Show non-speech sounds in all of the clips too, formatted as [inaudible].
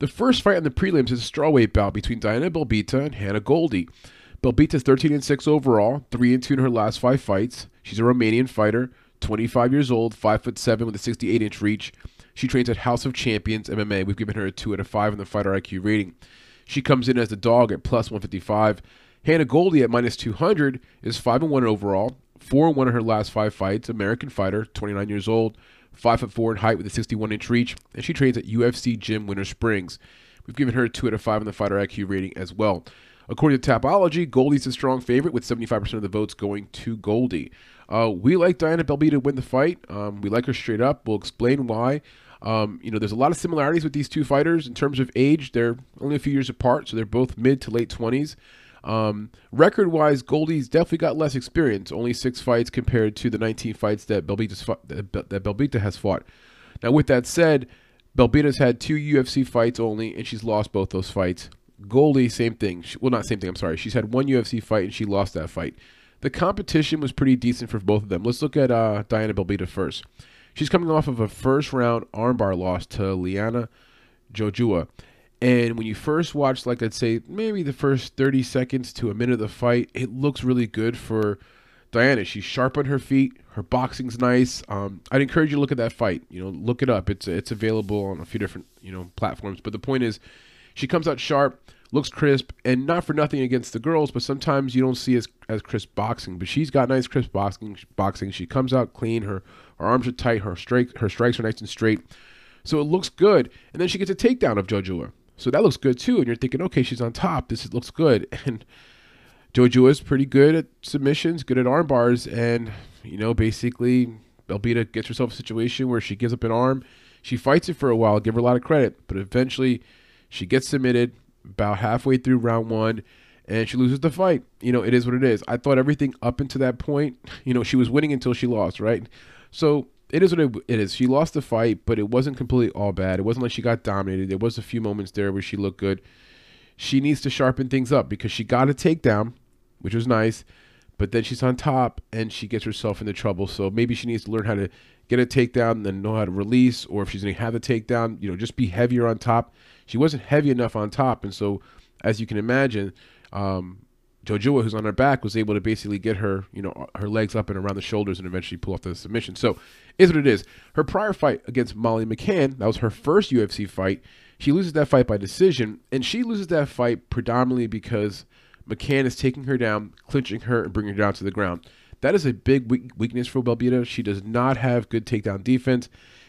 The first fight on the prelims is a strawweight bout between Diana Belbita and Hannah Goldy. Belbita's 13 and 6 overall, 3 and 2 in her last five fights. She's a Romanian fighter, 25 years old, 5 foot 7 with a 68 inch reach. She trains at House of Champions MMA. We've given her a 2 out of 5 in the fighter IQ rating. She comes in as the dog at plus 155. Hannah Goldy at minus 200 is 5 and 1 overall, 4 and 1 in her last five fights. American fighter, 29 years old, 5 foot 4 in height with a 61 inch reach, and she trains at UFC Gym Winter Springs. We've given her a 2 out of 5 in the fighter IQ rating as well. According to Tapology, Goldy's a strong favorite with 75% of the votes going to Goldy. Uh, we like Diana Belbita to win the fight. Um, we like her straight up. We'll explain why. Um, you know, there's a lot of similarities with these two fighters in terms of age. They're only a few years apart, so they're both mid to late 20s. Um, record wise, Goldy's definitely got less experience, only six fights compared to the 19 fights that that, that Belbita has fought. Now, with that said, Belbita's had two UFC fights only, and she's lost both those fights. Goldy, same thing. She, well, not same thing. I'm sorry. She's had one UFC fight and she lost that fight. The competition was pretty decent for both of them. Let's look at uh, Diana Belbita first. She's coming off of a first round armbar loss to Liana Jojua. And when you first watch, like I'd say, maybe the first 30 seconds to a minute of the fight, it looks really good for Diana. She's sharp on her feet. Her boxing's nice. Um, I'd encourage you to look at that fight. You know, look it up. It's it's available on a few different you know platforms. But the point is, she comes out sharp, looks crisp, and not for nothing against the girls, but sometimes you don't see as as crisp boxing. But she's got nice crisp boxing. Boxing. She comes out clean. Her her arms are tight. Her strike her strikes are nice and straight. So it looks good. And then she gets a takedown of Jojua. So that looks good too. And you're thinking, okay, she's on top. This looks good. [laughs] And Jojua is pretty good at submissions, good at arm bars, and you know, basically Belbita gets herself a situation where she gives up an arm. She fights it for a while, give her a lot of credit, but eventually she gets submitted about halfway through round one and she loses the fight. You know, it is what it is. I thought everything up until that point, you know, she was winning until she lost, right? So it is what it is. She lost the fight, but it wasn't completely all bad. It wasn't like she got dominated. There was a few moments there where she looked good. She needs to sharpen things up because she got a takedown, which was nice, but then she's on top and she gets herself into trouble. So maybe she needs to learn how to get a takedown and then know how to release, or if she's going to have a takedown, you know, just be heavier on top. She wasn't heavy enough on top, and so as you can imagine, um, Jojua, who's on her back, was able to basically get her, you know, her legs up and around the shoulders and eventually pull off the submission. So, is what it is. Her prior fight against Molly McCann, that was her first UFC fight. She loses that fight by decision, and she loses that fight predominantly because McCann is taking her down, clinching her, and bringing her down to the ground. That is a big weakness for Belbita. She does not have good takedown defense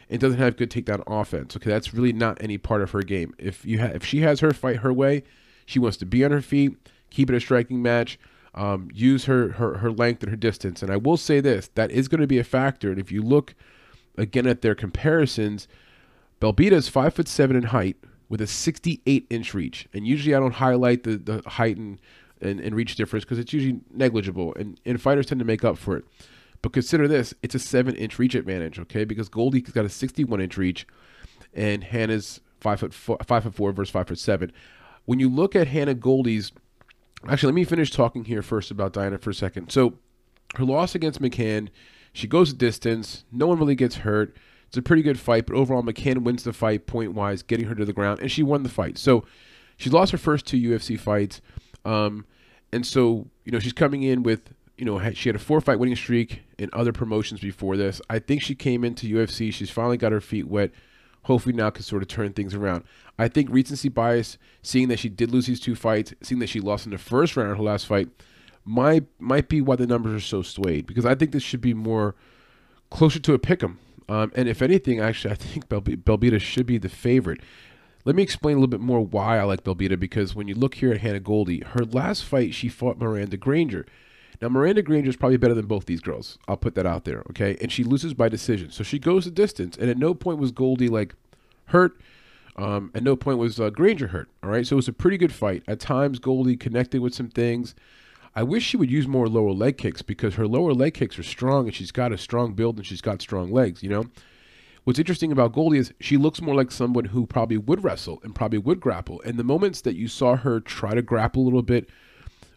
and doesn't have good takedown offense. Okay, that's really not any part of her game. If you ha- if she has her fight her way, she wants to be on her feet, keep it a striking match, um, use her, her her length and her distance. And I will say this: that is going to be a factor. And if you look again at their comparisons, Belbita is five foot seven in height with a 68 inch reach. And usually I don't highlight the, the height and and, and reach difference because it's usually negligible, and, and fighters tend to make up for it. But consider this: it's a seven-inch reach advantage, okay? Because Goldy's got a 61-inch reach, and Hannah's five foot four, five foot four versus five foot seven. When you look at Hannah Goldy's, actually, let me finish talking here first about Diana for a second. So, her loss against McCann, she goes a distance. No one really gets hurt. It's a pretty good fight, but overall, McCann wins the fight point wise, getting her to the ground, and she won the fight. So, she lost her first two UFC fights. Um, and so, you know, she's coming in with, you know, she had a four fight winning streak in other promotions before this. I think she came into UFC. She's finally got her feet wet. Hopefully now can sort of turn things around. I think recency bias, seeing that she did lose these two fights, seeing that she lost in the first round of her last fight, might might be why the numbers are so swayed. Because I think this should be more closer to a pick 'em. Um, and if anything, actually, I think Belbita should be the favorite. Let me explain a little bit more why I like Belbita because when you look here at Hannah Goldy, her last fight she fought Miranda Granger. Now Miranda Granger is probably better than both these girls. I'll put that out there, okay? And she loses by decision, so she goes the distance. And at no point was Goldy like hurt. Um, at no point was uh, Granger hurt. All right, so it was a pretty good fight. At times, Goldy connected with some things. I wish she would use more lower leg kicks because her lower leg kicks are strong and she's got a strong build and she's got strong legs. You know, What's interesting about Goldy is she looks more like someone who probably would wrestle and probably would grapple. And the moments that you saw her try to grapple a little bit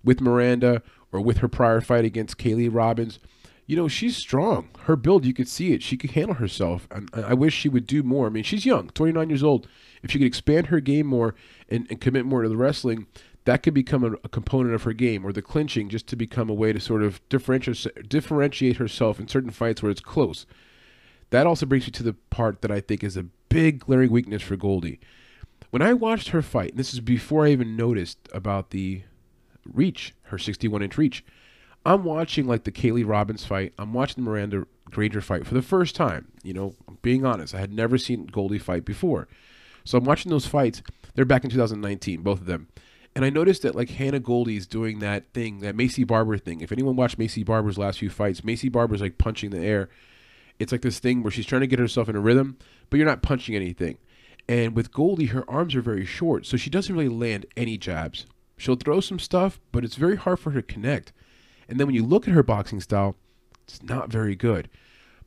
with Miranda or with her prior fight against Kaylee Robbins, you know, she's strong. Her build, you could see it. She could handle herself. And I wish she would do more. I mean, she's young, 29 years old. If she could expand her game more and, and commit more to the wrestling, that could become a, a, component of her game, or the clinching, just to become a way to sort of differentiate differentiate herself in certain fights where it's close. That also brings me to the part that I think is a big glaring weakness for Goldy. When I watched her fight, and this is before I even noticed about the reach, her 61 inch reach. I'm watching like the Kaylee Robbins fight. I'm watching the Miranda Granger fight for the first time. You know, being honest, I had never seen Goldy fight before. So I'm watching those fights. They're back in 2019, both of them. And I noticed that like Hannah Goldy's doing that thing, that Maycee Barber thing. If anyone watched Maycee Barber's last few fights, Maycee Barber's like punching the air. It's like this thing where she's trying to get herself in a rhythm, but you're not punching anything. And with Goldy, her arms are very short, so she doesn't really land any jabs. She'll throw some stuff, but it's very hard for her to connect. And then when you look at her boxing style, it's not very good.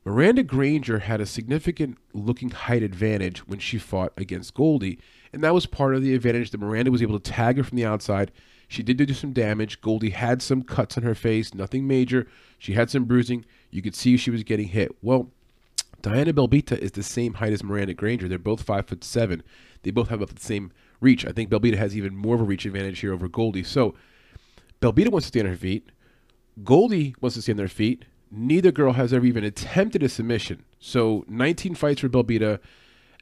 Miranda Granger had a significant looking height advantage when she fought against Goldy, and that was part of the advantage that Miranda was able to tag her from the outside. She did do some damage. Goldy had some cuts on her face, nothing major. She had some bruising. You could see she was getting hit. Well, Diana Belbita is the same height as Miranda Granger. They're both five foot seven. They both have about the same reach. I think Belbita has even more of a reach advantage here over Goldy. So Belbita wants to stay on her feet. Goldy wants to stay on their feet. Neither girl has ever even attempted a submission. So 19 fights for Belbita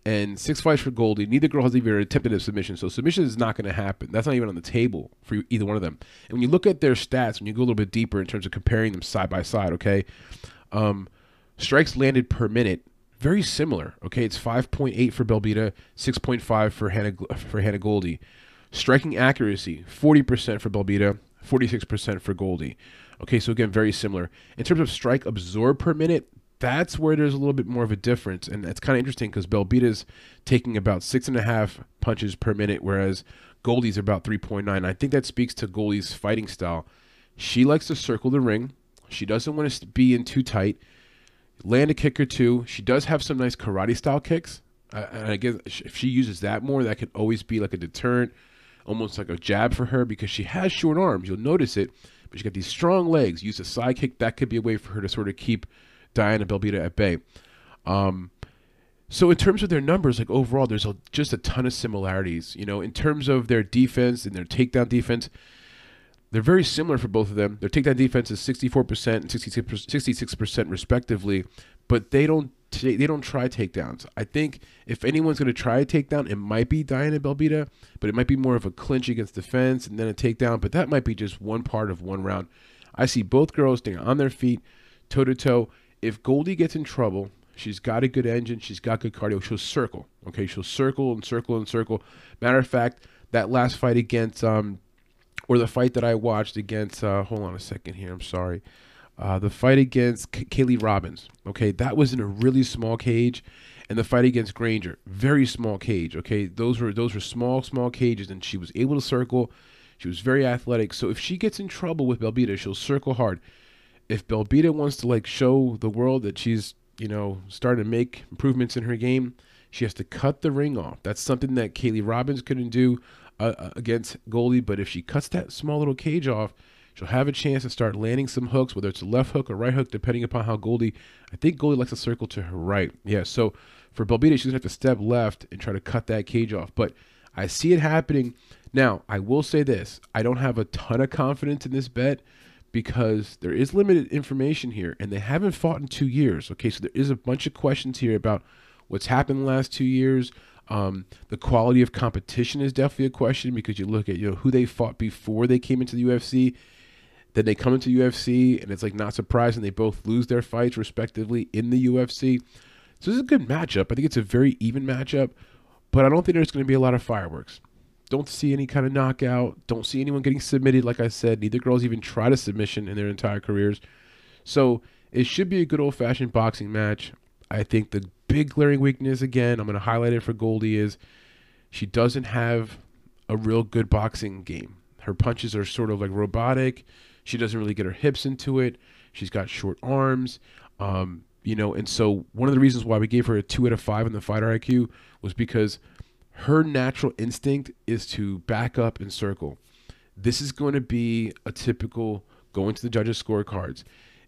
and six fights for Goldy. Neither girl has even attempted a submission. So submission is not going to happen. That's not even on the table for either one of them. And when you look at their stats, when you go a little bit deeper in terms of comparing them side by side, okay, um, strikes landed per minute very similar. Okay, it's 5.8 for Belbita, 6.5 for Hannah for Hannah Goldy. Striking accuracy, 40% for Belbita, 46% for Goldy. Okay, so again, very similar. In terms of strike absorbed per minute, that's where there's a little bit more of a difference. And it's kind of interesting because Belbita's taking about six and a half punches per minute, whereas Goldy's about 3.9. I think that speaks to Goldy's fighting style. She likes to circle the ring. She doesn't want to be in too tight land a kick or two. She does have some nice karate style kicks. Uh, and I guess if she uses that more, that could always be like a deterrent, almost like a jab for her because she has short arms. You'll notice it, but she got these strong legs. Use a side kick. That could be a way for her to sort of keep Diana Belbita at bay. Um, so in terms of their numbers, like overall, there's a, just a ton of similarities. You know, in terms of their defense and their takedown defense, they're very similar for both of them. Their takedown defense is 64% and 66% respectively, but they don't t- they don't try takedowns. I think if anyone's going to try a takedown, it might be Diana Belbita, but it might be more of a clinch against the fence and then a takedown, but that might be just one part of one round. I see both girls staying on their feet, toe to toe. If Goldy gets in trouble, she's got a good engine, she's got good cardio, she'll circle. Okay, she'll circle and circle and circle. Matter of fact, that last fight against um, or the fight that I watched against. Uh, hold on a second here. I'm sorry. Uh, the fight against K- Kaylee Robbins. Okay, that was in a really small cage, and the fight against Granger, very small cage. Okay, those were those were small small cages, and she was able to circle. She was very athletic. So if she gets in trouble with Belbita, she'll circle hard. If Belbita wants to like show the world that she's you know starting to make improvements in her game, she has to cut the ring off. That's something that Kaylee Robbins couldn't do uh, uh, against Goldy, but if she cuts that small little cage off, she'll have a chance to start landing some hooks, whether it's a left hook or right hook, depending upon how Goldy. I think Goldy likes to circle to her right. Yeah, so for Belbita, she's gonna have to step left and try to cut that cage off. But I see it happening. Now, I will say this: I don't have a ton of confidence in this bet because there is limited information here, and they haven't fought in two years. Okay, so there is a bunch of questions here about what's happened the last two years. Um, the quality of competition is definitely a question because you look at you know who they fought before they came into the UFC. Then they come into UFC and it's like not surprising they both lose their fights respectively in the UFC. So this is a good matchup. I think it's a very even matchup, but I don't think there's going to be a lot of fireworks. Don't see any kind of knockout. Don't see anyone getting submitted. Like I said, neither girls even tried a submission in their entire careers. So it should be a good old fashioned boxing match. I think the big glaring weakness again, I'm going to highlight it for Goldy is she doesn't have a real good boxing game. Her punches are sort of like robotic. She doesn't really get her hips into it. She's got short arms. Um, you know, and so one of the reasons why we gave her a two out of five in the fighter IQ was because her natural instinct is to back up and circle. This is going to be a typical going to the judges' scorecards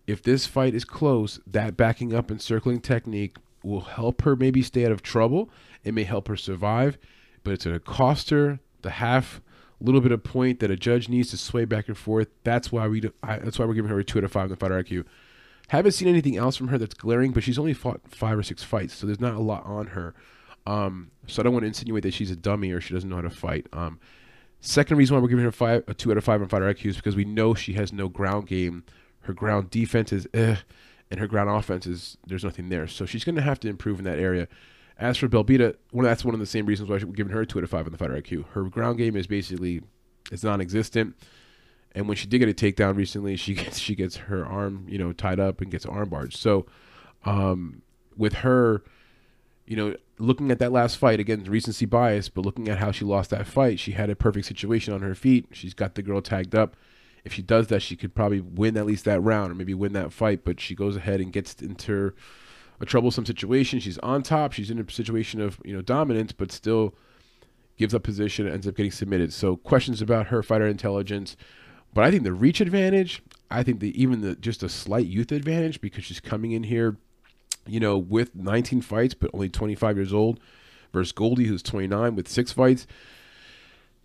if this fight is close, that backing up and circling technique will help her maybe stay out of trouble. It may help her survive, but it's going to cost her the half little bit of point that a judge needs to sway back and forth. That's why we do, that's why we're giving her a two out of five in the fighter IQ. Haven't seen anything else from her that's glaring, but she's only fought five or six fights, so there's not a lot on her. Um, so I don't want to insinuate that she's a dummy or she doesn't know how to fight. Um, second reason why we're giving her five, a two out of five in fighter IQ is because we know she has no ground game. Her ground defense is eh, and her ground offense is there's nothing there. So she's going to have to improve in that area. As for Belbita, well, that's one of the same reasons why we're giving her a two out of five in the fighter IQ. Her ground game is basically it's non-existent. And when she did get a takedown recently, she [laughs] gets she gets her arm you know tied up and gets arm barred. So um, with her, you know, looking at that last fight again, recency bias, but looking at how she lost that fight, she had a perfect situation on her feet. She's got the girl tagged up. If she does that, she could probably win at least that round or maybe win that fight. But she goes ahead and gets into a troublesome situation. She's on top. She's in a situation of you know dominance, but still gives up position and ends up getting submitted. So questions about her fighter intelligence, but I think the reach advantage. I think the even the just a slight youth advantage because she's coming in here, you know, with 19 fights but only 25 years old, versus Goldy who's 29 with six fights.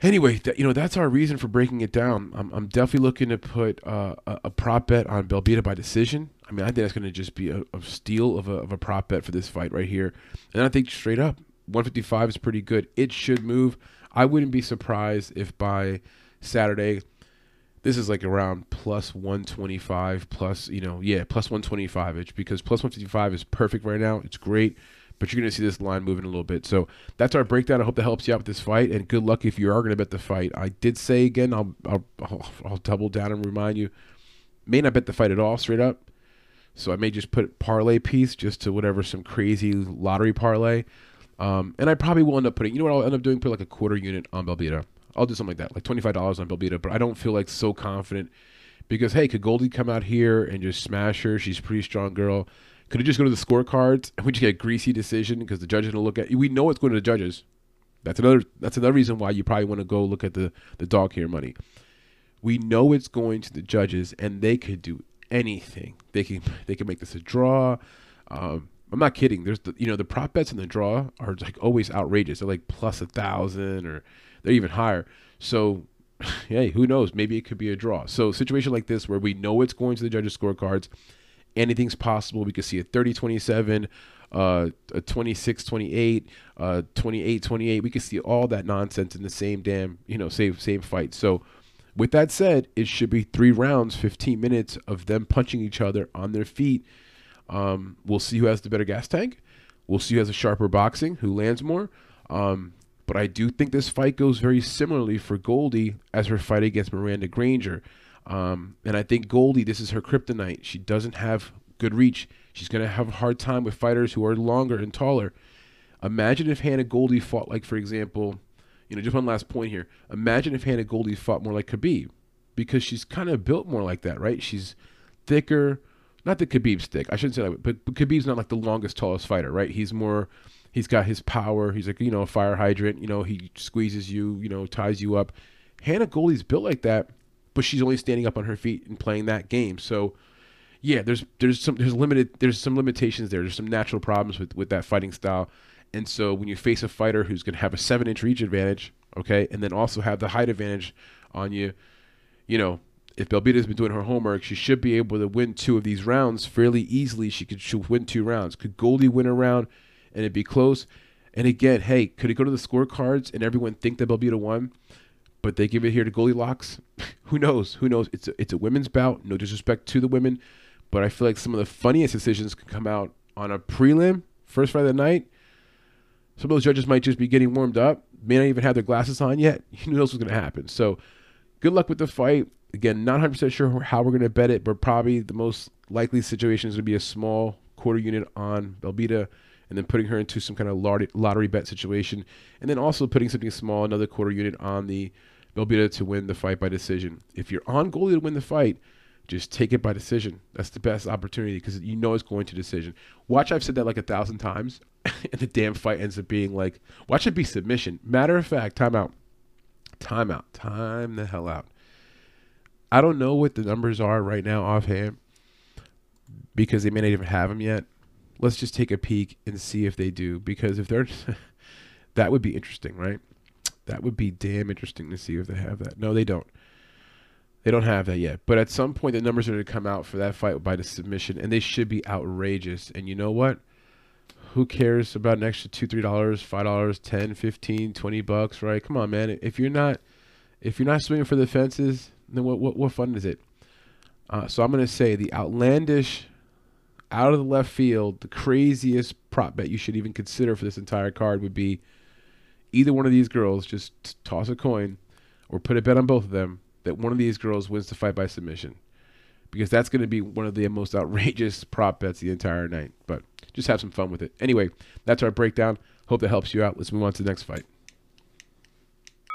Anyway, that, you know that's our reason for breaking it down. I'm, I'm definitely looking to put uh, a, a, prop bet on Belbita by decision. I mean, I think that's going to just be a, a steal of a, of a prop bet for this fight right here. And I think straight up, 155 is pretty good. It should move. I wouldn't be surprised if by Saturday, this is like around plus 125, plus, you know, yeah, plus 125 ish, because plus 155 is perfect right now. It's great, but you're going to see this line moving a little bit. So that's our breakdown. I hope that helps you out with this fight, and good luck if you are going to bet the fight. I did say again, I'll, I'll, I'll, double down and remind you, may not bet the fight at all straight up so I may just put parlay piece just to whatever some crazy lottery parlay. Um, and I probably will end up putting, you know what I'll end up doing? Put like a quarter unit on Belbita. I'll do something like that, like $25 on Belbita. But I don't feel like so confident because, hey, could Goldy come out here and just smash her? She's a pretty strong girl. Could it just go to the scorecards and we just get a greasy decision because the judge is going to look at We know it's going to the judges. That's another. That's another reason why you probably want to go look at the the dog here money. We know it's going to the judges, and they could do anything. They can they can make this a draw. Um, I'm not kidding. There's the you know the prop bets in the draw are like always outrageous. They're like plus a thousand or they're even higher. So [laughs] hey, who knows? Maybe it could be a draw. So situation like this where we know it's going to the judges' scorecards, anything's possible. We could see a 30-27, uh, a 26-28, uh, 28-28. We could see all that nonsense in the same damn you know same same fight. So with that said, it should be three rounds, 15 minutes of them punching each other on their feet. Um, we'll see who has the better gas tank. We'll see who has a sharper boxing, who lands more. Um, but I do think this fight goes very similarly for Goldy as her fight against Miranda Granger. Um, and I think Goldy, this is her kryptonite. She doesn't have good reach. She's going to have a hard time with fighters who are longer and taller. Imagine if Hannah Goldy fought, like, for example, you know, just one last point here. Imagine if Hannah Goldy fought more like Khabib, because she's kind of built more like that, right? She's thicker. Not that Khabib's thick. I shouldn't say that, but, but Khabib's not like the longest, tallest fighter, right? He's more. He's got his power. He's like you know a fire hydrant. You know he squeezes you. You know ties you up. Hannah Goldy's built like that, but she's only standing up on her feet and playing that game. So yeah, there's there's some there's limited there's some limitations there. There's some natural problems with with that fighting style. And so when you face a fighter who's going to have a seven inch reach advantage, okay, and then also have the height advantage on you, you know, if Belbita's been doing her homework, she should be able to win two of these rounds fairly easily. She could she'll win two rounds. Could Goldy win a round and it'd be close? And again, hey, could it go to the scorecards and everyone think that Belbita won? But they give it here to Goldilocks. [laughs] Who knows? Who knows? It's a, it's a women's bout. No disrespect to the women, but I feel like some of the funniest decisions can come out on a prelim, first fight of the night, some of those judges might just be getting warmed up, may not even have their glasses on yet. [laughs] Who knows what's going to happen? So, good luck with the fight. Again, not 100% sure how we're going to bet it, but probably the most likely situation is going to be a small quarter unit on Belbita and then putting her into some kind of lottery bet situation. And then also putting something small, another quarter unit on the Belbita to win the fight by decision. If you're on Goldy to win the fight, just take it by decision. That's the best opportunity because you know it's going to decision. Watch, I've said that like a thousand times. [laughs] and the damn fight ends up being like, watch it be submission. Matter of fact, timeout. Timeout. Time the hell out. I don't know what the numbers are right now offhand, because they may not even have them yet. Let's just take a peek and see if they do. Because if they're, [laughs] that would be interesting, right? That would be damn interesting to see if they have that. No, they don't. They don't have that yet. But at some point, the numbers are going to come out for that fight by the submission, and they should be outrageous. And you know what? Who cares about an extra two, three dollars, five dollars, ten, fifteen, twenty bucks, right? Come on, man. If you're not, if you're not swinging for the fences, then what, what, what fun is it? Uh, so I'm going to say the outlandish, out of the left field, the craziest prop bet you should even consider for this entire card would be either one of these girls. Just toss a coin, or put a bet on both of them that one of these girls wins the fight by submission, because that's going to be one of the most outrageous [laughs] prop bets the entire night. But just have some fun with it. Anyway, that's our breakdown. Hope that helps you out. Let's move on to the next fight.